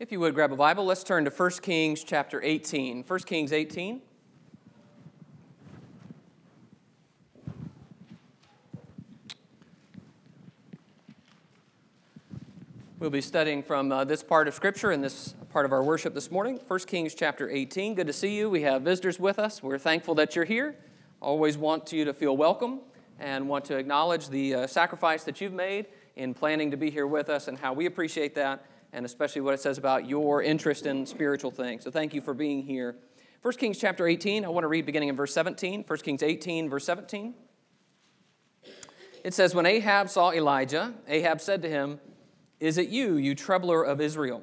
If you would grab a Bible, let's turn to 1 Kings chapter 18. 1 Kings 18. We'll be studying from uh, this part of Scripture and this part of our worship this morning. 1 Kings chapter 18. Good to see you. We have visitors with us. We're thankful that you're here. Always want you to feel welcome and want to acknowledge the uh, sacrifice that you've made in planning to be here with us and how we appreciate that, and especially what it says about your interest in spiritual things. So thank you for being here. 1 Kings chapter 18, I want to read beginning in verse 17. 1 Kings 18, verse 17. It says, When Ahab saw Elijah, Ahab said to him, is it you, you troubler of Israel?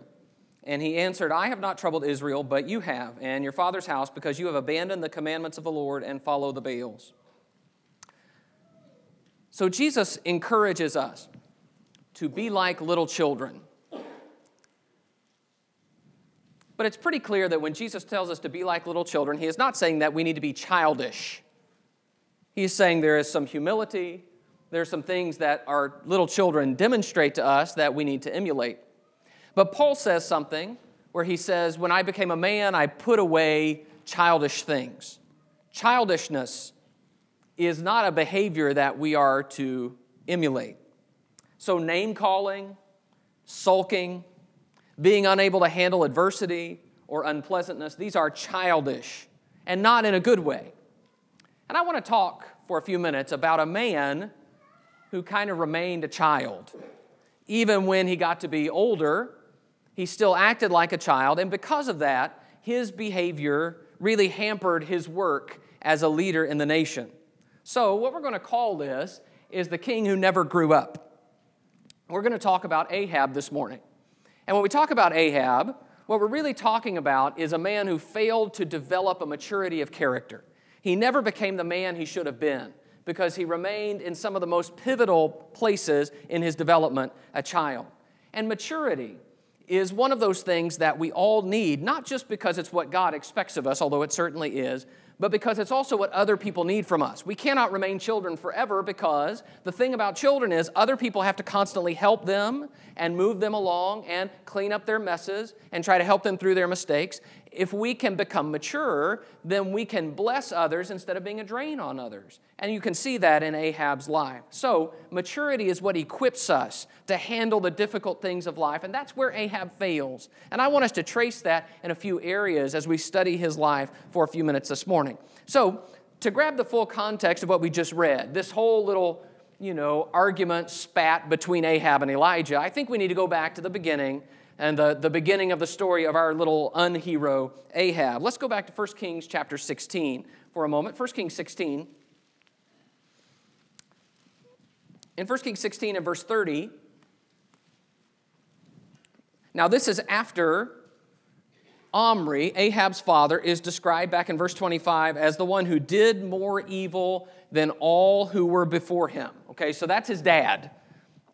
And he answered, I have not troubled Israel, but you have, and your father's house, because you have abandoned the commandments of the Lord and follow the Baals. So Jesus encourages us to be like little children. But it's pretty clear that when Jesus tells us to be like little children, he is not saying that we need to be childish. He's saying there is some humility, there are some things that our little children demonstrate to us that we need to emulate. But Paul says something where he says, When I became a man, I put away childish things. Childishness is not a behavior that we are to emulate. So, name calling, sulking, being unable to handle adversity or unpleasantness, these are childish and not in a good way. And I want to talk for a few minutes about a man who kind of remained a child. Even when he got to be older, he still acted like a child, and because of that, his behavior really hampered his work as a leader in the nation. So, what we're going to call this is the king who never grew up. We're going to talk about Ahab this morning. And when we talk about Ahab, what we're really talking about is a man who failed to develop a maturity of character. He never became the man he should have been because he remained in some of the most pivotal places in his development, a child. And maturity is one of those things that we all need, not just because it's what God expects of us, although it certainly is, but because it's also what other people need from us. We cannot remain children forever because the thing about children is other people have to constantly help them and move them along and clean up their messes and try to help them through their mistakes if we can become mature, then we can bless others instead of being a drain on others. And you can see that in Ahab's life. So, maturity is what equips us to handle the difficult things of life, and that's where Ahab fails. And I want us to trace that in a few areas as we study his life for a few minutes this morning. So, to grab the full context of what we just read, this whole little you know, argument spat between Ahab and Elijah, I think we need to go back to the beginning and the, the beginning of the story of our little unhero Ahab. Let's go back to 1 Kings chapter 16 for a moment. 1 Kings 16. In 1 Kings 16 and verse 30, now this is after Omri, Ahab's father, is described back in verse 25 as the one who did more evil than all who were before him. Okay, so that's his dad.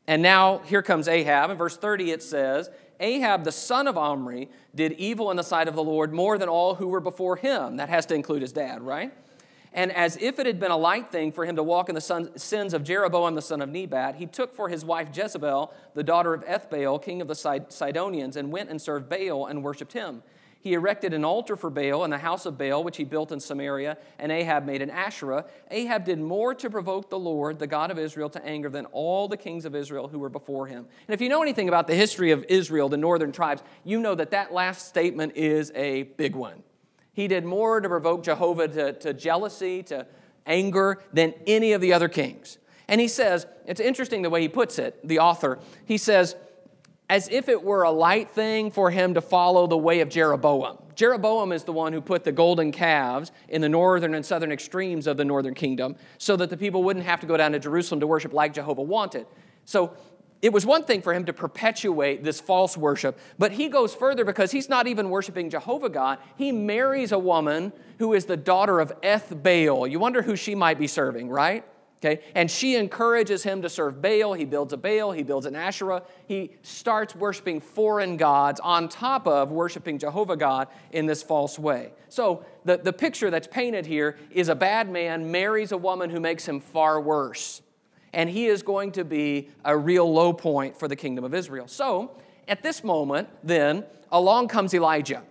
And now here comes Ahab. In verse 30, it says, Ahab, the son of Omri, did evil in the sight of the Lord more than all who were before him. That has to include his dad, right? And as if it had been a light thing for him to walk in the sins of Jeroboam the son of Nebat, he took for his wife Jezebel, the daughter of Ethbaal, king of the Sidonians, and went and served Baal and worshipped him. He erected an altar for Baal in the house of Baal, which he built in Samaria, and Ahab made an Asherah. Ahab did more to provoke the Lord, the God of Israel, to anger than all the kings of Israel who were before him. And if you know anything about the history of Israel, the northern tribes, you know that that last statement is a big one. He did more to provoke Jehovah to, to jealousy, to anger, than any of the other kings. And he says, it's interesting the way he puts it, the author. He says, as if it were a light thing for him to follow the way of Jeroboam. Jeroboam is the one who put the golden calves in the northern and southern extremes of the northern kingdom so that the people wouldn't have to go down to Jerusalem to worship like Jehovah wanted. So it was one thing for him to perpetuate this false worship, but he goes further because he's not even worshiping Jehovah God. He marries a woman who is the daughter of Ethbaal. You wonder who she might be serving, right? Okay? And she encourages him to serve Baal. He builds a Baal, he builds an Asherah. He starts worshiping foreign gods on top of worshiping Jehovah God in this false way. So, the, the picture that's painted here is a bad man marries a woman who makes him far worse. And he is going to be a real low point for the kingdom of Israel. So, at this moment, then, along comes Elijah.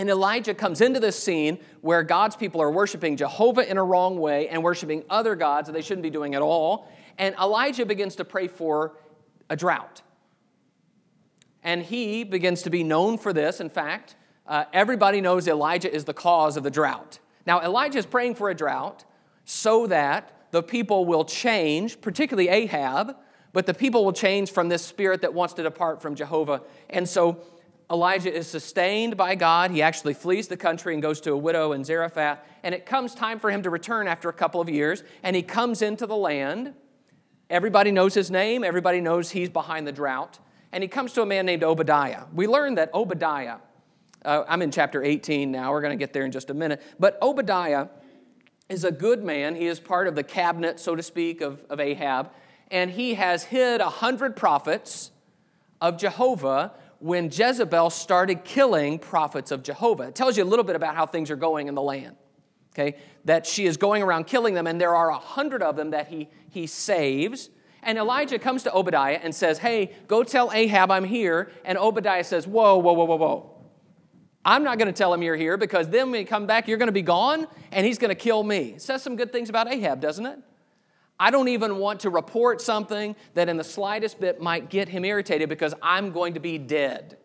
And Elijah comes into this scene where God's people are worshiping Jehovah in a wrong way and worshiping other gods that they shouldn't be doing at all. And Elijah begins to pray for a drought. And he begins to be known for this. In fact, uh, everybody knows Elijah is the cause of the drought. Now, Elijah is praying for a drought so that the people will change, particularly Ahab, but the people will change from this spirit that wants to depart from Jehovah. And so Elijah is sustained by God. He actually flees the country and goes to a widow in Zarephath. And it comes time for him to return after a couple of years. And he comes into the land. Everybody knows his name, everybody knows he's behind the drought. And he comes to a man named Obadiah. We learn that Obadiah, uh, I'm in chapter 18 now, we're going to get there in just a minute. But Obadiah is a good man. He is part of the cabinet, so to speak, of, of Ahab. And he has hid a hundred prophets of Jehovah when Jezebel started killing prophets of Jehovah. It tells you a little bit about how things are going in the land. Okay, that she is going around killing them, and there are a hundred of them that he, he saves. And Elijah comes to Obadiah and says, Hey, go tell Ahab I'm here. And Obadiah says, Whoa, whoa, whoa, whoa, whoa. I'm not going to tell him you're here because then when you come back, you're going to be gone and he's going to kill me. It says some good things about Ahab, doesn't it? I don't even want to report something that in the slightest bit might get him irritated because I'm going to be dead.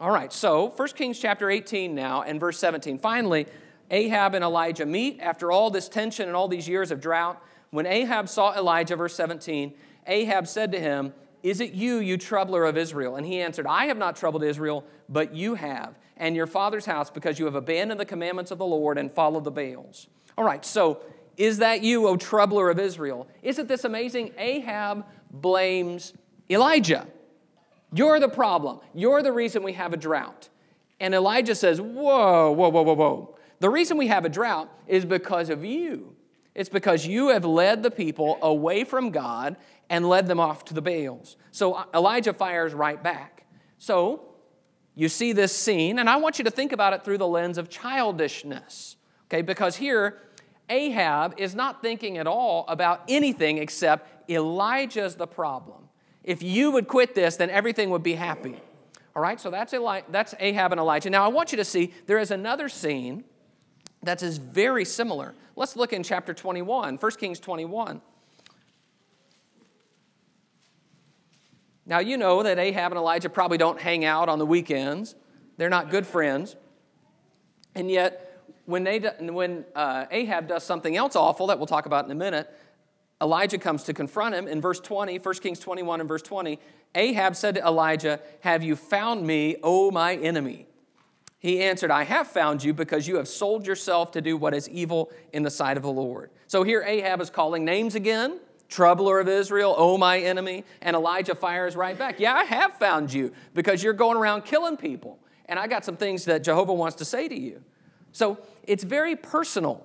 All right, so 1 Kings chapter 18 now and verse 17. Finally, Ahab and Elijah meet after all this tension and all these years of drought. When Ahab saw Elijah, verse 17, Ahab said to him, Is it you, you troubler of Israel? And he answered, I have not troubled Israel, but you have, and your father's house, because you have abandoned the commandments of the Lord and followed the Baals. All right, so is that you, O troubler of Israel? Isn't this amazing? Ahab blames Elijah. You're the problem. You're the reason we have a drought. And Elijah says, Whoa, whoa, whoa, whoa, whoa. The reason we have a drought is because of you. It's because you have led the people away from God and led them off to the Baals. So uh, Elijah fires right back. So you see this scene, and I want you to think about it through the lens of childishness. Okay, because here Ahab is not thinking at all about anything except Elijah's the problem. If you would quit this, then everything would be happy. All right, so that's, Eli- that's Ahab and Elijah. Now, I want you to see there is another scene that is very similar. Let's look in chapter 21, 1 Kings 21. Now, you know that Ahab and Elijah probably don't hang out on the weekends, they're not good friends. And yet, when, they, when uh, Ahab does something else awful that we'll talk about in a minute, Elijah comes to confront him. In verse 20, 1 Kings 21 and verse 20, Ahab said to Elijah, Have you found me, O my enemy? He answered, I have found you because you have sold yourself to do what is evil in the sight of the Lord. So here Ahab is calling names again troubler of Israel, O my enemy. And Elijah fires right back, Yeah, I have found you because you're going around killing people. And I got some things that Jehovah wants to say to you. So it's very personal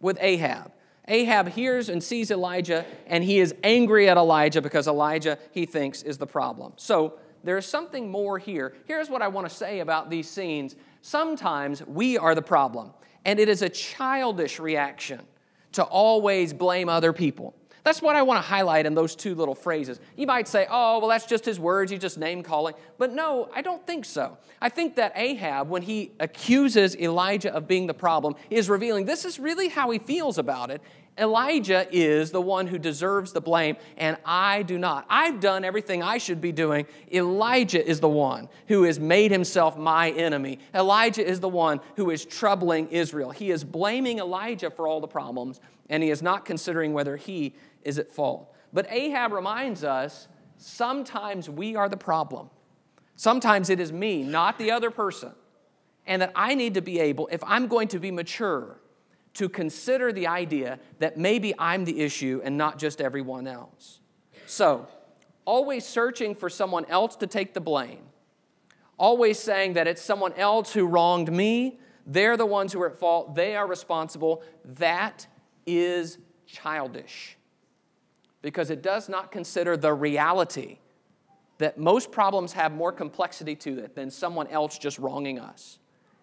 with Ahab. Ahab hears and sees Elijah, and he is angry at Elijah because Elijah, he thinks, is the problem. So there's something more here. Here's what I want to say about these scenes. Sometimes we are the problem, and it is a childish reaction to always blame other people. That's what I want to highlight in those two little phrases. You might say, oh, well, that's just his words, he's just name calling. But no, I don't think so. I think that Ahab, when he accuses Elijah of being the problem, is revealing this is really how he feels about it. Elijah is the one who deserves the blame, and I do not. I've done everything I should be doing. Elijah is the one who has made himself my enemy. Elijah is the one who is troubling Israel. He is blaming Elijah for all the problems, and he is not considering whether he is at fault. But Ahab reminds us sometimes we are the problem. Sometimes it is me, not the other person. And that I need to be able, if I'm going to be mature, to consider the idea that maybe I'm the issue and not just everyone else. So, always searching for someone else to take the blame, always saying that it's someone else who wronged me, they're the ones who are at fault, they are responsible, that is childish because it does not consider the reality that most problems have more complexity to it than someone else just wronging us.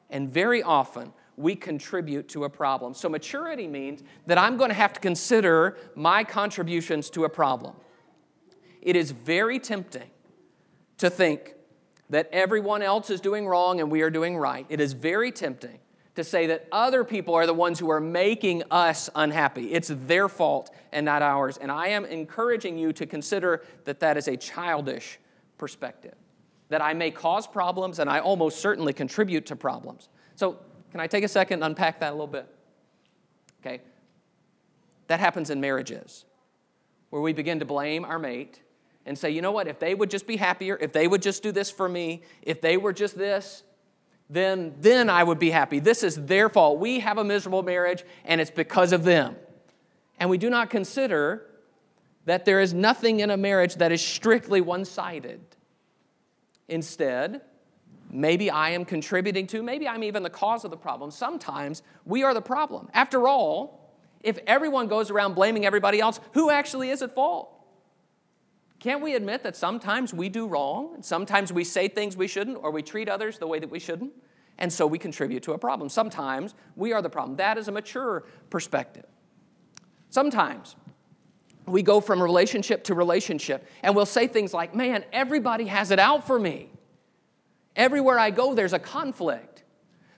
And very often, we contribute to a problem. So, maturity means that I'm going to have to consider my contributions to a problem. It is very tempting to think that everyone else is doing wrong and we are doing right. It is very tempting to say that other people are the ones who are making us unhappy. It's their fault and not ours. And I am encouraging you to consider that that is a childish perspective. That I may cause problems and I almost certainly contribute to problems. So, can I take a second and unpack that a little bit? Okay. That happens in marriages where we begin to blame our mate and say, you know what, if they would just be happier, if they would just do this for me, if they were just this, then, then I would be happy. This is their fault. We have a miserable marriage, and it's because of them. And we do not consider that there is nothing in a marriage that is strictly one sided. Instead, maybe I am contributing to, maybe I'm even the cause of the problem. Sometimes we are the problem. After all, if everyone goes around blaming everybody else, who actually is at fault? Can't we admit that sometimes we do wrong, sometimes we say things we shouldn't, or we treat others the way that we shouldn't, and so we contribute to a problem? Sometimes we are the problem. That is a mature perspective. Sometimes we go from relationship to relationship, and we'll say things like, Man, everybody has it out for me. Everywhere I go, there's a conflict.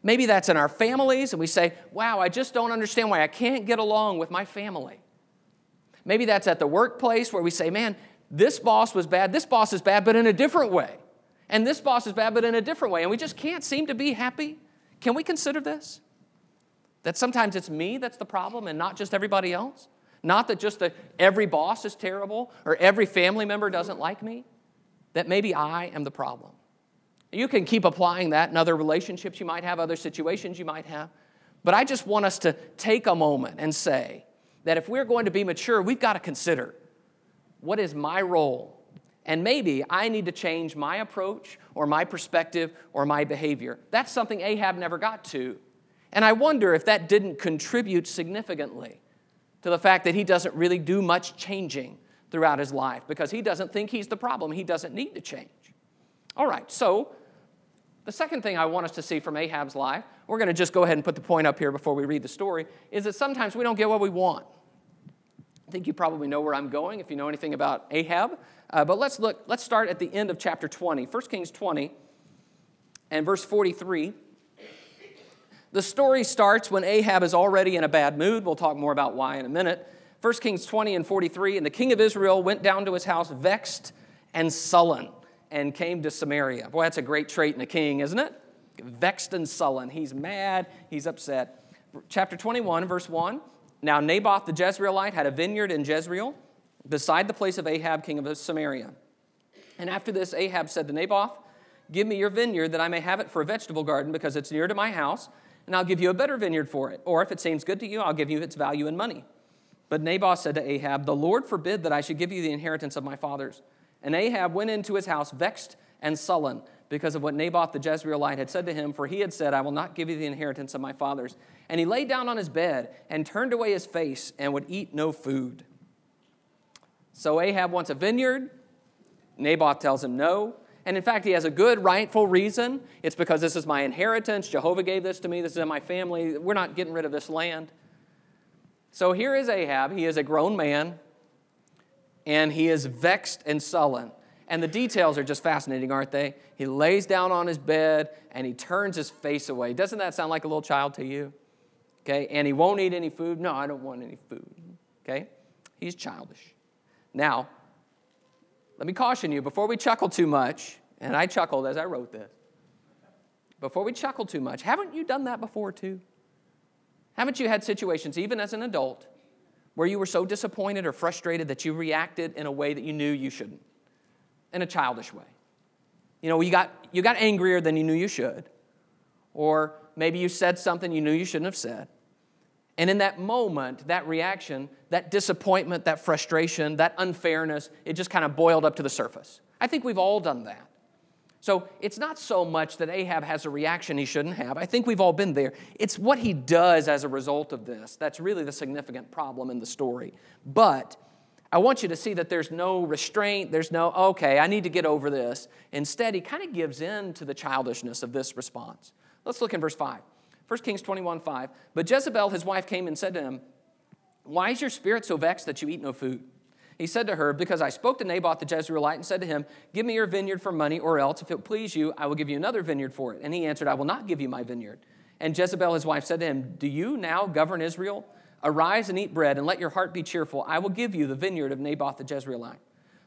Maybe that's in our families, and we say, Wow, I just don't understand why I can't get along with my family. Maybe that's at the workplace where we say, Man, this boss was bad, this boss is bad, but in a different way. And this boss is bad, but in a different way. And we just can't seem to be happy. Can we consider this? That sometimes it's me that's the problem and not just everybody else? Not that just the, every boss is terrible or every family member doesn't like me? That maybe I am the problem. You can keep applying that in other relationships you might have, other situations you might have. But I just want us to take a moment and say that if we're going to be mature, we've got to consider what is my role? And maybe I need to change my approach or my perspective or my behavior. That's something Ahab never got to. And I wonder if that didn't contribute significantly to the fact that he doesn't really do much changing throughout his life because he doesn't think he's the problem. He doesn't need to change. All right, so the second thing I want us to see from Ahab's life, we're going to just go ahead and put the point up here before we read the story, is that sometimes we don't get what we want. I think you probably know where I'm going if you know anything about Ahab. Uh, but let's look, let's start at the end of chapter 20, 1 Kings 20 and verse 43. The story starts when Ahab is already in a bad mood. We'll talk more about why in a minute. 1 Kings 20 and 43, and the king of Israel went down to his house vexed and sullen and came to Samaria. Boy, that's a great trait in a king, isn't it? Vexed and sullen. He's mad, he's upset. Chapter 21, verse 1 now, Naboth the Jezreelite had a vineyard in Jezreel beside the place of Ahab, king of Samaria. And after this, Ahab said to Naboth, Give me your vineyard that I may have it for a vegetable garden because it's near to my house, and I'll give you a better vineyard for it. Or if it seems good to you, I'll give you its value in money. But Naboth said to Ahab, The Lord forbid that I should give you the inheritance of my fathers. And Ahab went into his house vexed and sullen because of what Naboth the Jezreelite had said to him, for he had said, I will not give you the inheritance of my fathers. And he lay down on his bed and turned away his face and would eat no food. So Ahab wants a vineyard. Naboth tells him no. And in fact, he has a good, rightful reason. It's because this is my inheritance. Jehovah gave this to me. This is in my family. We're not getting rid of this land. So here is Ahab. He is a grown man, and he is vexed and sullen. And the details are just fascinating, aren't they? He lays down on his bed and he turns his face away. Doesn't that sound like a little child to you? Okay, and he won't eat any food. No, I don't want any food. Okay, he's childish. Now, let me caution you before we chuckle too much, and I chuckled as I wrote this. Before we chuckle too much, haven't you done that before too? Haven't you had situations, even as an adult, where you were so disappointed or frustrated that you reacted in a way that you knew you shouldn't? In a childish way. You know, you got, you got angrier than you knew you should, or maybe you said something you knew you shouldn't have said. And in that moment, that reaction, that disappointment, that frustration, that unfairness, it just kind of boiled up to the surface. I think we've all done that. So it's not so much that Ahab has a reaction he shouldn't have. I think we've all been there. It's what he does as a result of this that's really the significant problem in the story. But I want you to see that there's no restraint, there's no, okay, I need to get over this. Instead, he kind of gives in to the childishness of this response. Let's look in verse 5. 1 Kings 21 5. But Jezebel, his wife, came and said to him, Why is your spirit so vexed that you eat no food? He said to her, Because I spoke to Naboth the Jezreelite and said to him, Give me your vineyard for money, or else, if it please you, I will give you another vineyard for it. And he answered, I will not give you my vineyard. And Jezebel, his wife, said to him, Do you now govern Israel? Arise and eat bread, and let your heart be cheerful. I will give you the vineyard of Naboth the Jezreelite.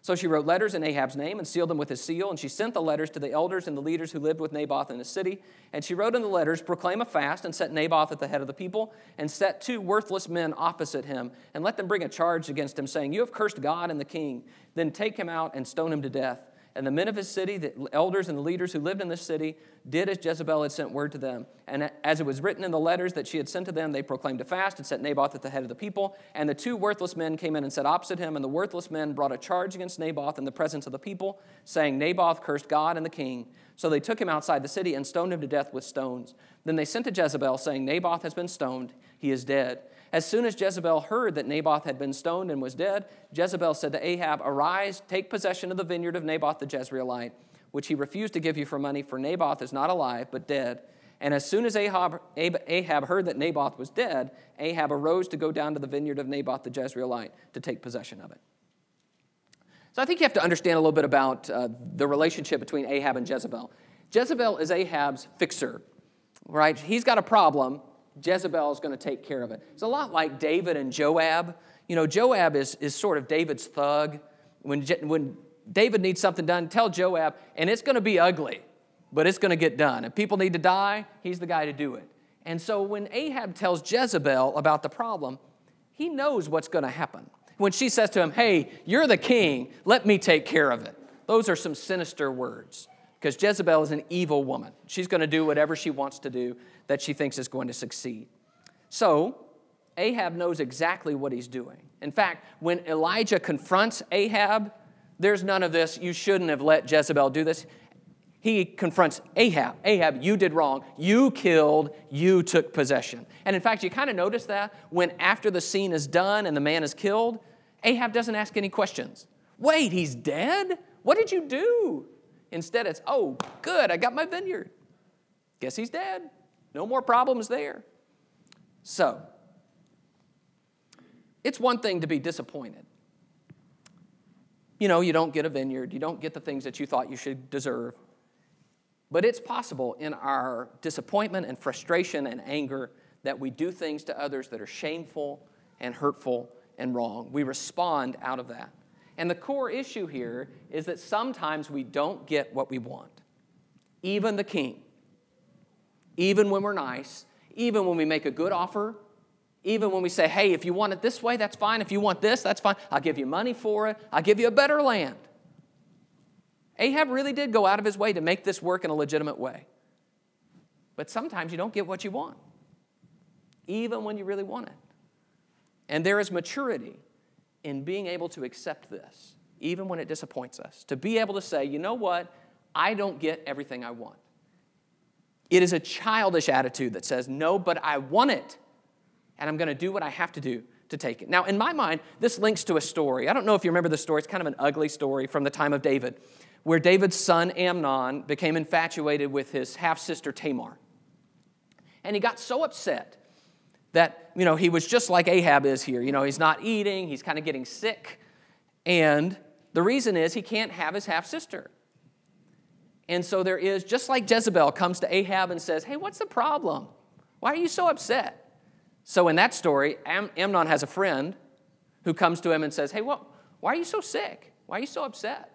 So she wrote letters in Ahab's name and sealed them with his seal, and she sent the letters to the elders and the leaders who lived with Naboth in the city. And she wrote in the letters, Proclaim a fast, and set Naboth at the head of the people, and set two worthless men opposite him, and let them bring a charge against him, saying, You have cursed God and the king. Then take him out and stone him to death. And the men of his city, the elders and the leaders who lived in this city, did as Jezebel had sent word to them. And as it was written in the letters that she had sent to them, they proclaimed a fast and set Naboth at the head of the people. And the two worthless men came in and sat opposite him. And the worthless men brought a charge against Naboth in the presence of the people, saying, Naboth cursed God and the king. So they took him outside the city and stoned him to death with stones. Then they sent to Jezebel, saying, Naboth has been stoned, he is dead. As soon as Jezebel heard that Naboth had been stoned and was dead, Jezebel said to Ahab, Arise, take possession of the vineyard of Naboth the Jezreelite, which he refused to give you for money, for Naboth is not alive, but dead. And as soon as Ahab, Ahab heard that Naboth was dead, Ahab arose to go down to the vineyard of Naboth the Jezreelite to take possession of it. So I think you have to understand a little bit about uh, the relationship between Ahab and Jezebel. Jezebel is Ahab's fixer, right? He's got a problem, Jezebel is going to take care of it. It's a lot like David and Joab. You know, Joab is, is sort of David's thug. When, when David needs something done, tell Joab, and it's going to be ugly, but it's going to get done. If people need to die, he's the guy to do it. And so when Ahab tells Jezebel about the problem, he knows what's going to happen. When she says to him, Hey, you're the king, let me take care of it. Those are some sinister words because Jezebel is an evil woman. She's going to do whatever she wants to do that she thinks is going to succeed. So, Ahab knows exactly what he's doing. In fact, when Elijah confronts Ahab, there's none of this, you shouldn't have let Jezebel do this. He confronts Ahab. Ahab, you did wrong. You killed, you took possession. And in fact, you kind of notice that when after the scene is done and the man is killed, Ahab doesn't ask any questions. Wait, he's dead? What did you do? Instead, it's, oh, good, I got my vineyard. Guess he's dead. No more problems there. So, it's one thing to be disappointed. You know, you don't get a vineyard, you don't get the things that you thought you should deserve. But it's possible in our disappointment and frustration and anger that we do things to others that are shameful and hurtful and wrong. We respond out of that. And the core issue here is that sometimes we don't get what we want. Even the king, even when we're nice, even when we make a good offer, even when we say, hey, if you want it this way, that's fine. If you want this, that's fine. I'll give you money for it. I'll give you a better land. Ahab really did go out of his way to make this work in a legitimate way. But sometimes you don't get what you want, even when you really want it. And there is maturity in being able to accept this, even when it disappoints us, to be able to say, you know what, I don't get everything I want. It is a childish attitude that says, no, but I want it, and I'm going to do what I have to do to take it. Now, in my mind, this links to a story. I don't know if you remember the story, it's kind of an ugly story from the time of David, where David's son Amnon became infatuated with his half sister Tamar. And he got so upset that, you know, he was just like Ahab is here. You know, he's not eating, he's kind of getting sick. And the reason is he can't have his half sister. And so there is, just like Jezebel comes to Ahab and says, Hey, what's the problem? Why are you so upset? So in that story, Am- Amnon has a friend who comes to him and says, Hey, what, why are you so sick? Why are you so upset?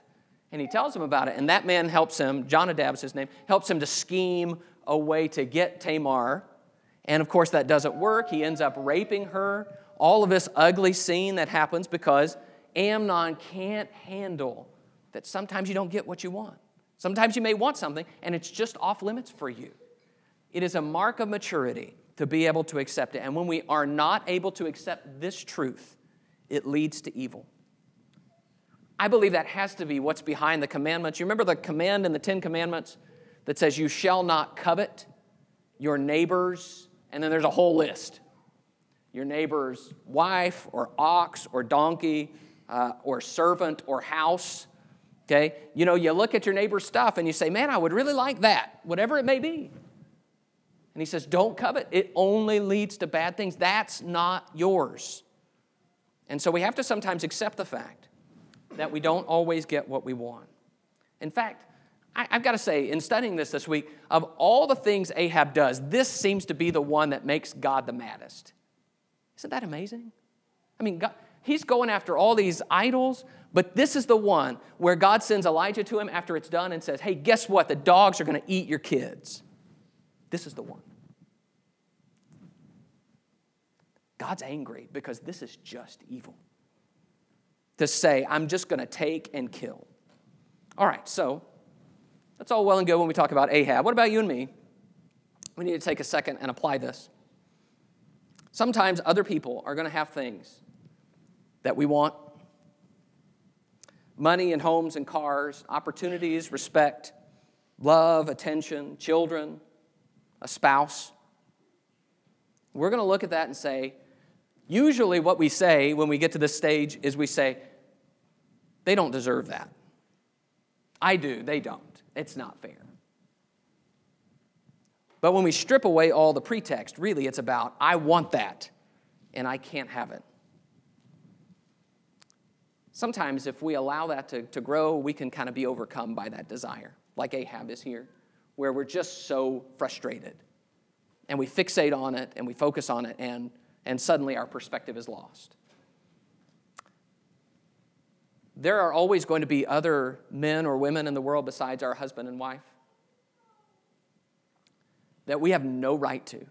And he tells him about it. And that man helps him, Jonadab's his name, helps him to scheme a way to get Tamar and of course, that doesn't work. He ends up raping her. All of this ugly scene that happens because Amnon can't handle that sometimes you don't get what you want. Sometimes you may want something and it's just off limits for you. It is a mark of maturity to be able to accept it. And when we are not able to accept this truth, it leads to evil. I believe that has to be what's behind the commandments. You remember the command in the Ten Commandments that says, You shall not covet your neighbor's and then there's a whole list your neighbor's wife, or ox, or donkey, uh, or servant, or house. Okay? You know, you look at your neighbor's stuff and you say, man, I would really like that, whatever it may be. And he says, don't covet. It only leads to bad things. That's not yours. And so we have to sometimes accept the fact that we don't always get what we want. In fact, I, have got to say, in studying this this week, of all the things Ahab does, this seems to be the one that makes God the maddest. Isn't that amazing? I mean, God, he's going after all these idols, but this is the one where God sends Elijah to him after it's done and says, Hey, guess what? The dogs are going to eat your kids. This is the one. God's angry because this is just evil. To say, I'm just going to take and kill. All right, so that's all well and good when we talk about Ahab. What about you and me? We need to take a second and apply this. Sometimes other people are going to have things that we want money and homes and cars, opportunities, respect, love, attention, children, a spouse. We're going to look at that and say, usually what we say when we get to this stage is we say, they don't deserve that. I do, they don't. It's not fair. But when we strip away all the pretext, really it's about, I want that and I can't have it. Sometimes, if we allow that to, to grow, we can kind of be overcome by that desire, like Ahab is here, where we're just so frustrated. And we fixate on it and we focus on it, and, and suddenly our perspective is lost. There are always going to be other men or women in the world besides our husband and wife that we have no right to.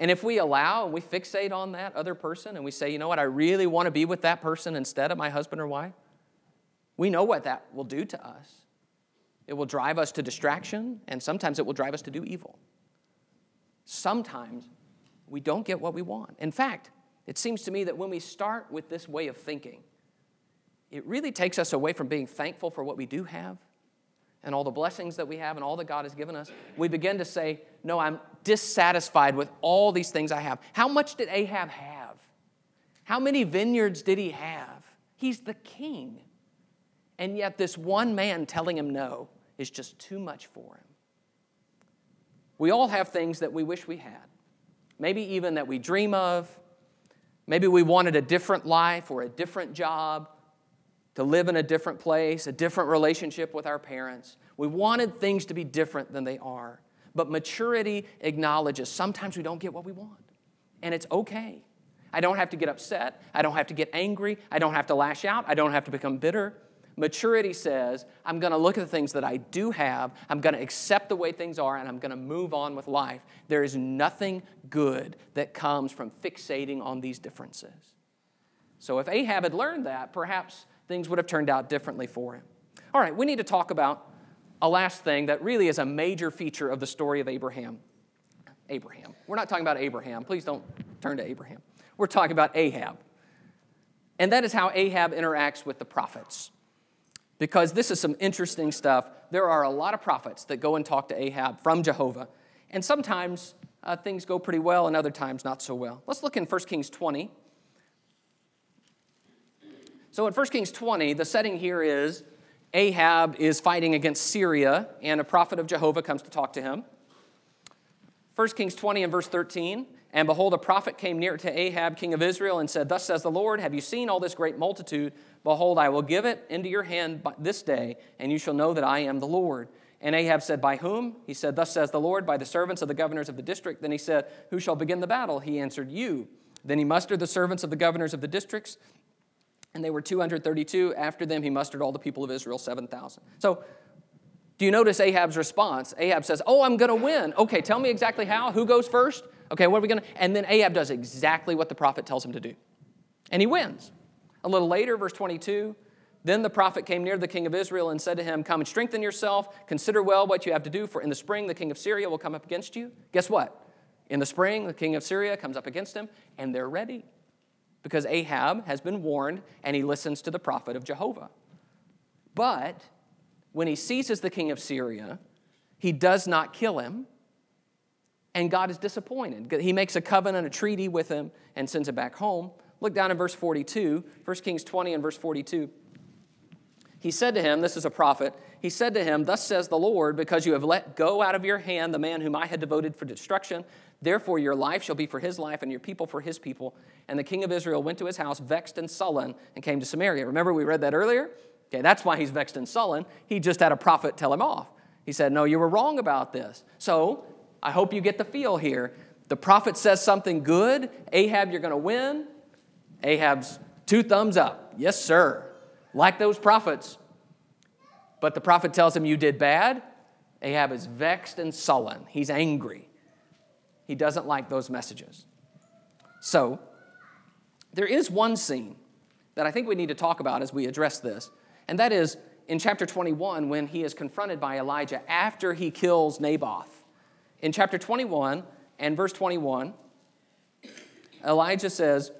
And if we allow and we fixate on that other person and we say, you know what, I really want to be with that person instead of my husband or wife, we know what that will do to us. It will drive us to distraction, and sometimes it will drive us to do evil. Sometimes we don't get what we want. In fact, it seems to me that when we start with this way of thinking, it really takes us away from being thankful for what we do have and all the blessings that we have and all that God has given us, we begin to say, No, I'm dissatisfied with all these things I have. How much did Ahab have? How many vineyards did he have? He's the king. And yet, this one man telling him no is just too much for him. We all have things that we wish we had, maybe even that we dream of. Maybe we wanted a different life or a different job to live in a different place, a different relationship with our parents. We wanted things to be different than they are. But maturity acknowledges sometimes we don't get what we want, and it's okay. I don't have to get upset. I don't have to get angry. I don't have to lash out. I don't have to become bitter. Maturity says, I'm going to look at the things that I do have, I'm going to accept the way things are, and I'm going to move on with life. There is nothing good that comes from fixating on these differences. So if Ahab had learned that, perhaps things would have turned out differently for him. All right, we need to talk about a last thing that really is a major feature of the story of Abraham. Abraham. We're not talking about Abraham. Please don't turn to Abraham. We're talking about Ahab. And that is how Ahab interacts with the prophets. Because this is some interesting stuff. There are a lot of prophets that go and talk to Ahab from Jehovah. And sometimes uh, things go pretty well, and other times not so well. Let's look in 1 Kings 20. So in 1 Kings 20, the setting here is Ahab is fighting against Syria, and a prophet of Jehovah comes to talk to him. 1 Kings 20 and verse 13 And behold, a prophet came near to Ahab, king of Israel, and said, Thus says the Lord, Have you seen all this great multitude? Behold, I will give it into your hand this day, and you shall know that I am the Lord. And Ahab said, By whom? He said, Thus says the Lord, by the servants of the governors of the district. Then he said, Who shall begin the battle? He answered, You. Then he mustered the servants of the governors of the districts and they were 232. After them, he mustered all the people of Israel, 7,000. So, do you notice Ahab's response? Ahab says, Oh, I'm going to win. Okay, tell me exactly how. Who goes first? Okay, what are we going to? And then Ahab does exactly what the prophet tells him to do. And he wins. A little later, verse 22, then the prophet came near the king of Israel and said to him, Come and strengthen yourself. Consider well what you have to do, for in the spring the king of Syria will come up against you. Guess what? In the spring, the king of Syria comes up against him, and they're ready because Ahab has been warned and he listens to the prophet of Jehovah. But when he seizes the king of Syria, he does not kill him, and God is disappointed. He makes a covenant, a treaty with him, and sends him back home. Look down in verse 42, 1 Kings 20 and verse 42. He said to him, This is a prophet, he said to him, Thus says the Lord, because you have let go out of your hand the man whom I had devoted for destruction, therefore your life shall be for his life, and your people for his people. And the king of Israel went to his house, vexed and sullen, and came to Samaria. Remember, we read that earlier? Okay, that's why he's vexed and sullen. He just had a prophet tell him off. He said, No, you were wrong about this. So I hope you get the feel here. The prophet says something good. Ahab, you're going to win. Ahab's two thumbs up. Yes, sir. Like those prophets. But the prophet tells him, You did bad. Ahab is vexed and sullen. He's angry. He doesn't like those messages. So, there is one scene that I think we need to talk about as we address this, and that is in chapter 21 when he is confronted by Elijah after he kills Naboth. In chapter 21 and verse 21, Elijah says,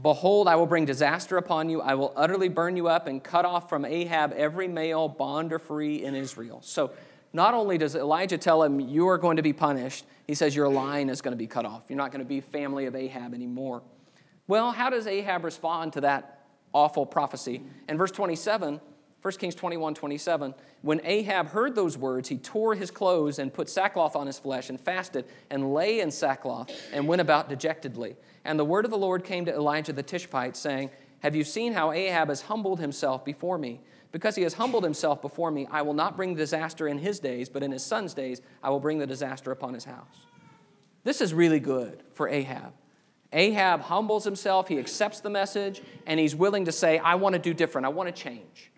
Behold, I will bring disaster upon you. I will utterly burn you up and cut off from Ahab every male, bond or free in Israel. So, not only does Elijah tell him, You are going to be punished, he says, Your line is going to be cut off. You're not going to be family of Ahab anymore. Well, how does Ahab respond to that awful prophecy? In verse 27, 1 Kings 21 27, when Ahab heard those words, he tore his clothes and put sackcloth on his flesh and fasted and lay in sackcloth and went about dejectedly. And the word of the Lord came to Elijah the Tishbite, saying, Have you seen how Ahab has humbled himself before me? Because he has humbled himself before me, I will not bring disaster in his days, but in his son's days I will bring the disaster upon his house. This is really good for Ahab. Ahab humbles himself, he accepts the message, and he's willing to say, I want to do different, I want to change.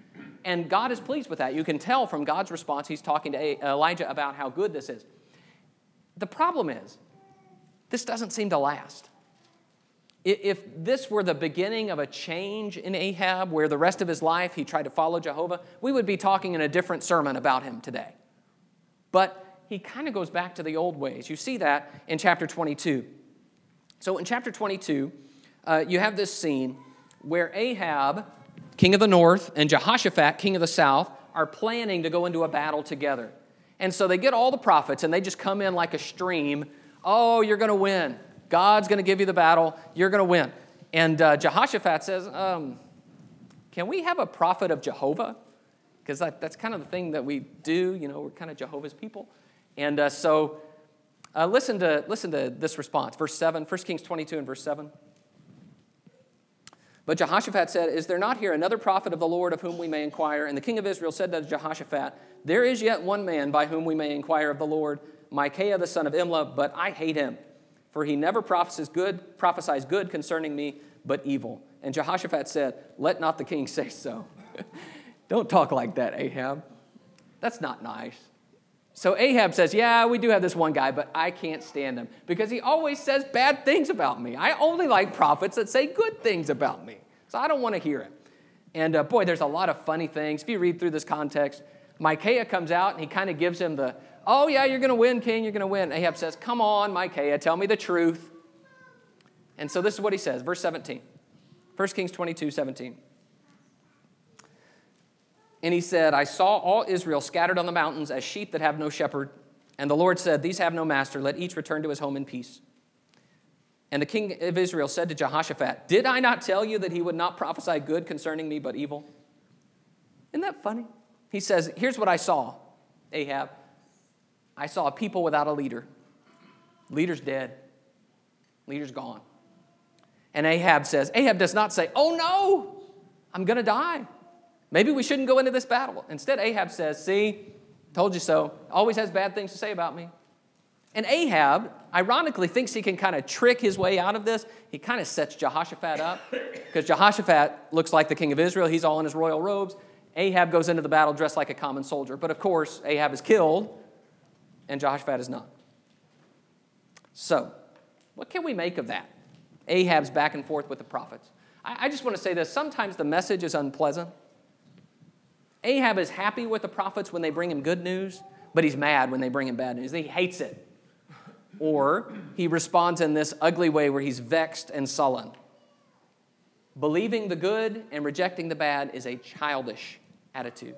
And God is pleased with that. You can tell from God's response, he's talking to Elijah about how good this is. The problem is, this doesn't seem to last. If this were the beginning of a change in Ahab, where the rest of his life he tried to follow Jehovah, we would be talking in a different sermon about him today. But he kind of goes back to the old ways. You see that in chapter 22. So in chapter 22, uh, you have this scene where Ahab king of the north, and Jehoshaphat, king of the south, are planning to go into a battle together. And so they get all the prophets and they just come in like a stream. Oh, you're going to win. God's going to give you the battle. You're going to win. And uh, Jehoshaphat says, um, Can we have a prophet of Jehovah? Because that, that's kind of the thing that we do. You know, we're kind of Jehovah's people. And uh, so uh, listen, to, listen to this response. Verse 7, 1 Kings 22 and verse 7. But Jehoshaphat said, Is there not here another prophet of the Lord of whom we may inquire? And the king of Israel said to Jehoshaphat, There is yet one man by whom we may inquire of the Lord, Micaiah the son of Imlah, but I hate him, for he never prophesies good, prophesies good concerning me, but evil. And Jehoshaphat said, Let not the king say so. Don't talk like that, Ahab. That's not nice. So Ahab says, Yeah, we do have this one guy, but I can't stand him because he always says bad things about me. I only like prophets that say good things about me. So I don't want to hear it. And uh, boy, there's a lot of funny things. If you read through this context, Micaiah comes out and he kind of gives him the, Oh, yeah, you're going to win, king, you're going to win. Ahab says, Come on, Micaiah, tell me the truth. And so this is what he says, verse 17, 1 Kings 22, 17. And he said, I saw all Israel scattered on the mountains as sheep that have no shepherd. And the Lord said, These have no master. Let each return to his home in peace. And the king of Israel said to Jehoshaphat, Did I not tell you that he would not prophesy good concerning me, but evil? Isn't that funny? He says, Here's what I saw, Ahab. I saw a people without a leader. Leader's dead. Leader's gone. And Ahab says, Ahab does not say, Oh no, I'm going to die. Maybe we shouldn't go into this battle. Instead, Ahab says, See, told you so. Always has bad things to say about me. And Ahab, ironically, thinks he can kind of trick his way out of this. He kind of sets Jehoshaphat up because Jehoshaphat looks like the king of Israel. He's all in his royal robes. Ahab goes into the battle dressed like a common soldier. But of course, Ahab is killed and Jehoshaphat is not. So, what can we make of that? Ahab's back and forth with the prophets. I, I just want to say this sometimes the message is unpleasant. Ahab is happy with the prophets when they bring him good news, but he's mad when they bring him bad news. He hates it. Or he responds in this ugly way where he's vexed and sullen. Believing the good and rejecting the bad is a childish attitude.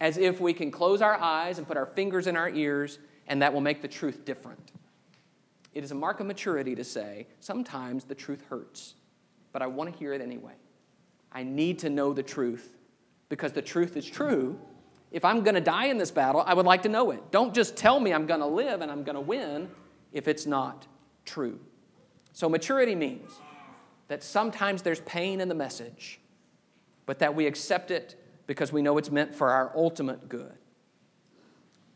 As if we can close our eyes and put our fingers in our ears, and that will make the truth different. It is a mark of maturity to say, sometimes the truth hurts, but I want to hear it anyway. I need to know the truth because the truth is true. If I'm going to die in this battle, I would like to know it. Don't just tell me I'm going to live and I'm going to win if it's not true. So, maturity means that sometimes there's pain in the message, but that we accept it because we know it's meant for our ultimate good.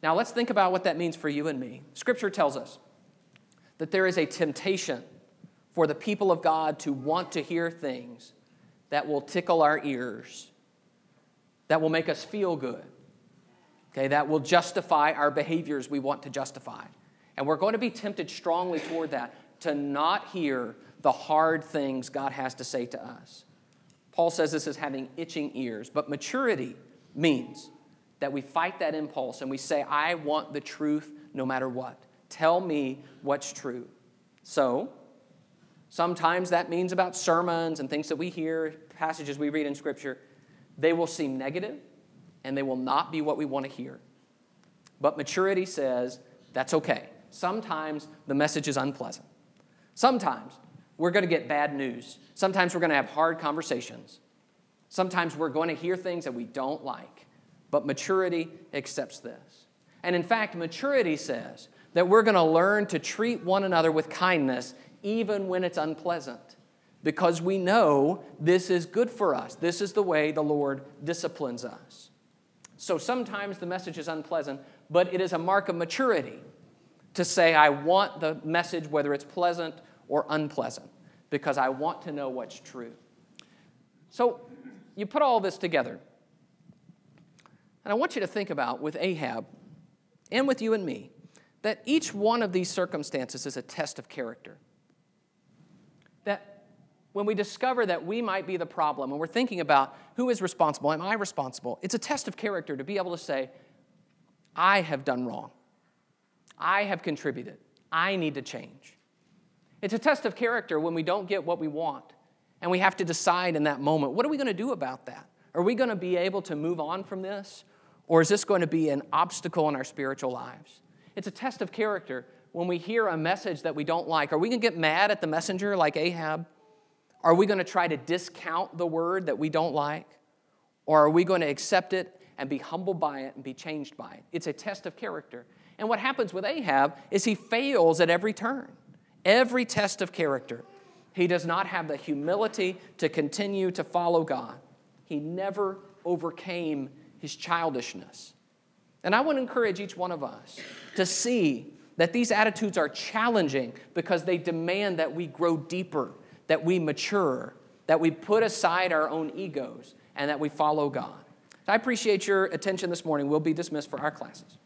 Now, let's think about what that means for you and me. Scripture tells us that there is a temptation for the people of God to want to hear things that will tickle our ears, that will make us feel good, okay, that will justify our behaviors we want to justify. And we're going to be tempted strongly toward that to not hear the hard things God has to say to us. Paul says this is having itching ears, but maturity means that we fight that impulse and we say, I want the truth no matter what. Tell me what's true. So, sometimes that means about sermons and things that we hear, passages we read in Scripture. They will seem negative and they will not be what we want to hear. But maturity says that's okay. Sometimes the message is unpleasant. Sometimes we're going to get bad news. Sometimes we're going to have hard conversations. Sometimes we're going to hear things that we don't like. But maturity accepts this. And in fact, maturity says that we're going to learn to treat one another with kindness even when it's unpleasant because we know this is good for us. This is the way the Lord disciplines us. So sometimes the message is unpleasant, but it is a mark of maturity to say, I want the message, whether it's pleasant or unpleasant, because I want to know what's true. So you put all this together, and I want you to think about with Ahab and with you and me that each one of these circumstances is a test of character. When we discover that we might be the problem and we're thinking about who is responsible, am I responsible? It's a test of character to be able to say, I have done wrong. I have contributed. I need to change. It's a test of character when we don't get what we want. And we have to decide in that moment what are we going to do about that? Are we going to be able to move on from this? Or is this going to be an obstacle in our spiritual lives? It's a test of character when we hear a message that we don't like. Are we going to get mad at the messenger like Ahab? Are we going to try to discount the word that we don't like? Or are we going to accept it and be humbled by it and be changed by it? It's a test of character. And what happens with Ahab is he fails at every turn every test of character. He does not have the humility to continue to follow God. He never overcame his childishness. And I want to encourage each one of us to see that these attitudes are challenging because they demand that we grow deeper, that we mature, that we put aside our own egos, and that we follow God. I appreciate your attention this morning. We'll be dismissed for our classes.